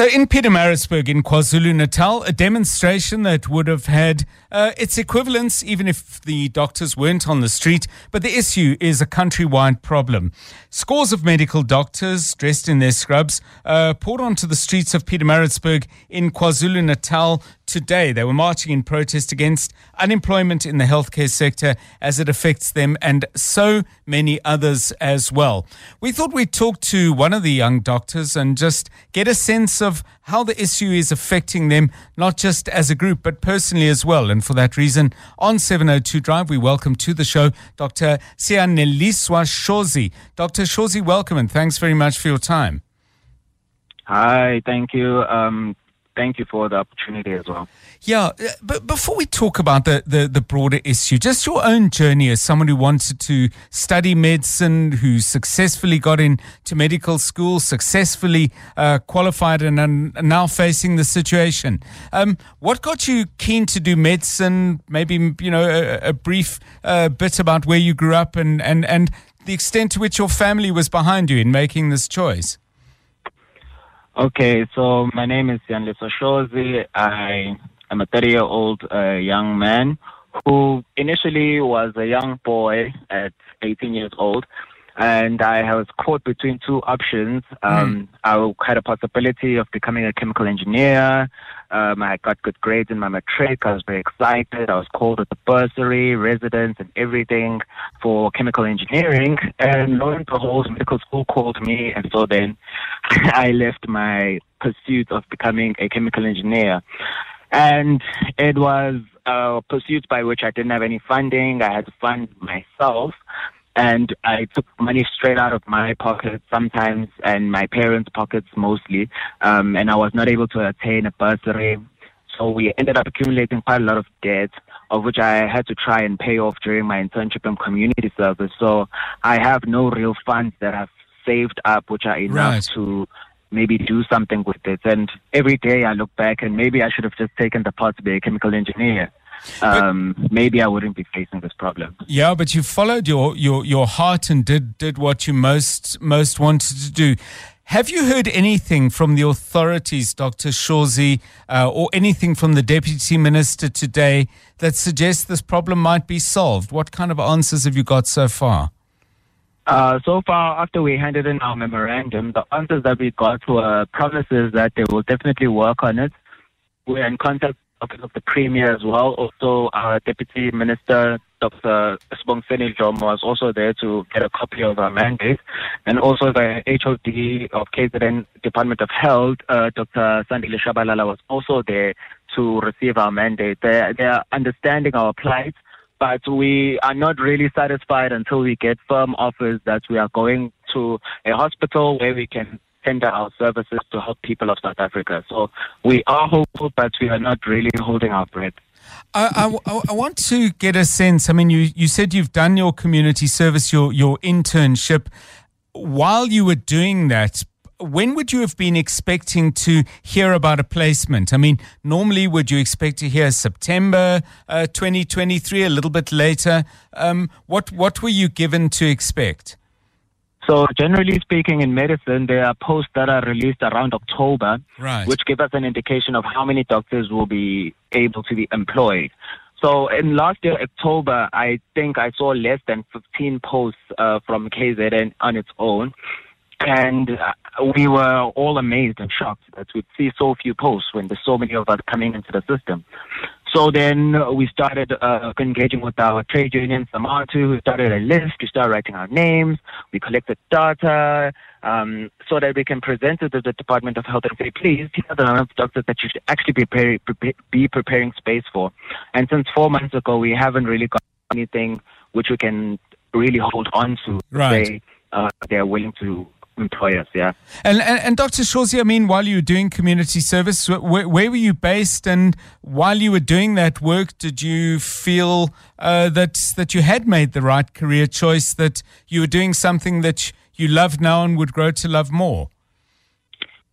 So, in Pietermaritzburg, in KwaZulu Natal, a demonstration that would have had uh, its equivalence even if the doctors weren't on the street. But the issue is a countrywide problem. Scores of medical doctors dressed in their scrubs uh, poured onto the streets of Pietermaritzburg in KwaZulu Natal today. They were marching in protest against unemployment in the healthcare sector as it affects them and so many others as well. We thought we'd talk to one of the young doctors and just get a sense of how the issue is affecting them, not just as a group, but personally as well. And for that reason, on 702 Drive, we welcome to the show Dr. Siyaneliswa Shozi. Dr. Shozi, welcome and thanks very much for your time. Hi, thank you. Um, thank you for the opportunity as well. Yeah, uh, but before we talk about the, the, the, broader issue, just your own journey as someone who wanted to study medicine, who successfully got into medical school, successfully uh, qualified, and, and now facing the situation. Um, what got you keen to do medicine? Maybe you know a, a brief uh, bit about where you grew up and, and, and the extent to which your family was behind you in making this choice. Okay, so my name is Jan Shozi. I I'm a 30 year old uh, young man who initially was a young boy at 18 years old. And I was caught between two options. Um, mm. I had a possibility of becoming a chemical engineer. Um, I got good grades in my matric. I was very excited. I was called at the bursary, residence, and everything for chemical engineering. And lo and behold, medical school called me. And so then I left my pursuit of becoming a chemical engineer and it was a pursuit by which I didn't have any funding. I had to fund myself, and I took money straight out of my pocket sometimes, and my parents' pockets mostly, um, and I was not able to attain a bursary. So we ended up accumulating quite a lot of debt, of which I had to try and pay off during my internship and community service. So I have no real funds that I've saved up, which are enough right. to maybe do something with it. And every day I look back and maybe I should have just taken the path to be a chemical engineer. Um, maybe I wouldn't be facing this problem. Yeah, but you followed your, your, your heart and did, did what you most, most wanted to do. Have you heard anything from the authorities, Dr. Shozi, uh, or anything from the Deputy Minister today that suggests this problem might be solved? What kind of answers have you got so far? Uh, so far, after we handed in our memorandum, the answers that we got were promises that they will definitely work on it. We're in contact of the Premier as well. Also, our Deputy Minister, Dr. Sibongiseni Dhlomo, was also there to get a copy of our mandate. And also the HOD of KZN Department of Health, uh, Dr. Sandile Tshabalala, was also there to receive our mandate. They, they are understanding our plight but we are not really satisfied until we get firm offers that we are going to a hospital where we can tender our services to help people of South Africa. So we are hopeful, but we are not really holding our breath. I, I, I, want to get a sense. I mean, you, you said you've done your community service, your, your internship. While you were doing that, when would you have been expecting to hear about a placement? I mean, normally would you expect to hear September uh, 2023, a little bit later? Um, what what were you given to expect? So, generally speaking, in medicine, there are posts that are released around October, right. which give us an indication of how many doctors will be able to be employed. So, in last year, October, I think I saw less than 15 posts uh, from KZN on its own. And uh, we were all amazed and shocked that we'd see so few posts when there's so many of us coming into the system. So then we started uh, engaging with our trade union, Samatu. We started a list. We started writing our names. We collected data um, so that we can present it to the Department of Health and say, please, these are the number of doctors that you should actually be preparing space for. And since four months ago, we haven't really got anything which we can really hold on to. Right. Say uh, they're willing to employers, yeah. And, and, and Dr. Shozi, I mean, while you were doing community service, where, where, were you based? And while you were doing that work, did you feel uh, that, that you had made the right career choice, that you were doing something that you love now and would grow to love more?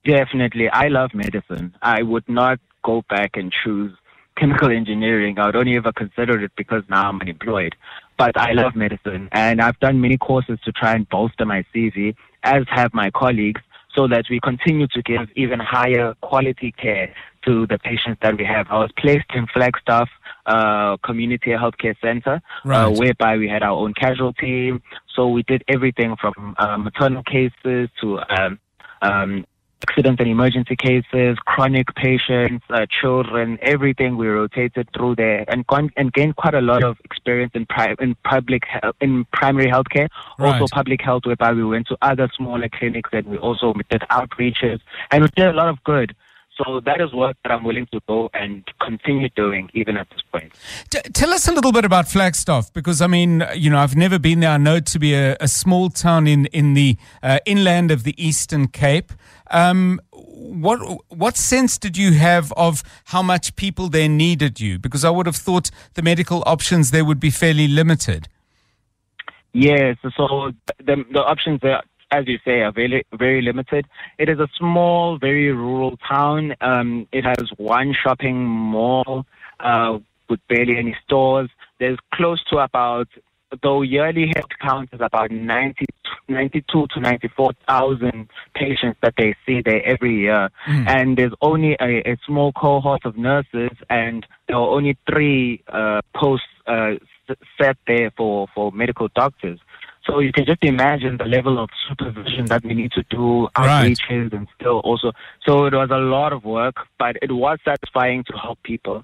Definitely. I love medicine. I would not go back and choose chemical engineering. I would only ever consider it because now I'm unemployed. But I love medicine and I've done many courses to try and bolster my CV as have my colleagues, so that we continue to give even higher quality care to the patients that we have. I was placed in Flagstaff uh, Community Healthcare Center, uh, Right. uh, whereby we had our own casualty. So we did everything from uh, maternal cases to um, um, accident and emergency cases, chronic patients, uh, children, everything. We rotated through there and and gained quite a lot of experience in pri- in public he- in primary healthcare, also Right. public health, whereby we went to other smaller clinics and we also did outreaches and we did a lot of good. So that is work that I'm willing to go and continue doing even at this point. T- tell us a little bit about Flagstaff, because I mean, you know, I've never been there. I know it to be a, a small town in in the uh, inland of the Eastern Cape. Um, what what sense did you have of how much people there needed you? Because I would have thought the medical options there would be fairly limited. Yes, so the the options there, as you say, are very very limited. It is a small, very rural town. Um, it has one shopping mall uh, with barely any stores. There's close to about though yearly head count is about 90, 92 to 94,000 patients that they see there every year. And there's only a, a small cohort of nurses and there are only three uh, posts uh, set there for, for medical doctors. So you can just imagine the level of supervision that we need to do, Right. and still also. So it was a lot of work, but it was satisfying to help people.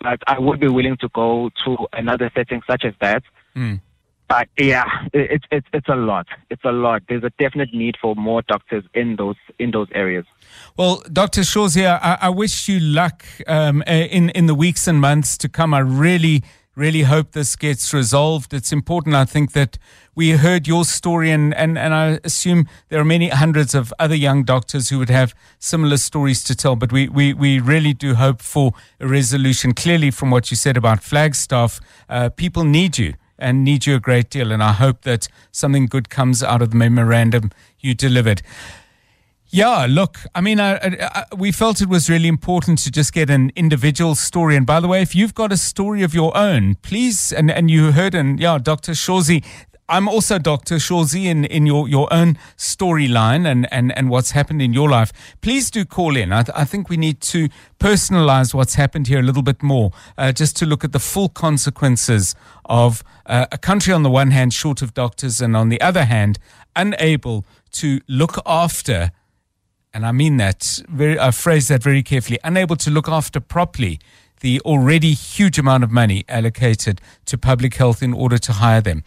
But I would be willing to go to another setting such as that. Mm. But yeah, it's it's it's a lot. It's a lot. There's a definite need for more doctors in those in those areas. Well, Dr. Shawzia, I, I wish you luck um, uh, in, in the weeks and months to come. I really, really hope this gets resolved. It's important, I think, that we heard your story, and, and, and I assume there are many hundreds of other young doctors who would have similar stories to tell. But we, we, we really do hope for a resolution. Clearly, from what you said about Flagstaff, uh, people need you and need you a great deal. And I hope that something good comes out of the memorandum you delivered. Yeah, look, I mean, I, I, I, we felt it was really important to just get an individual story. And by the way, if you've got a story of your own, please, and, and you heard, and yeah, Dr. Shozi, I'm also Dr. Shozi in, in your, your own storyline and, and, and what's happened in your life. Please do call in. I, th- I think we need to personalize what's happened here a little bit more, uh, just to look at the full consequences of uh, a country on the one hand short of doctors and on the other hand unable to look after and I mean that very, I phrase that very carefully, unable to look after properly the already huge amount of money allocated to public health in order to hire them.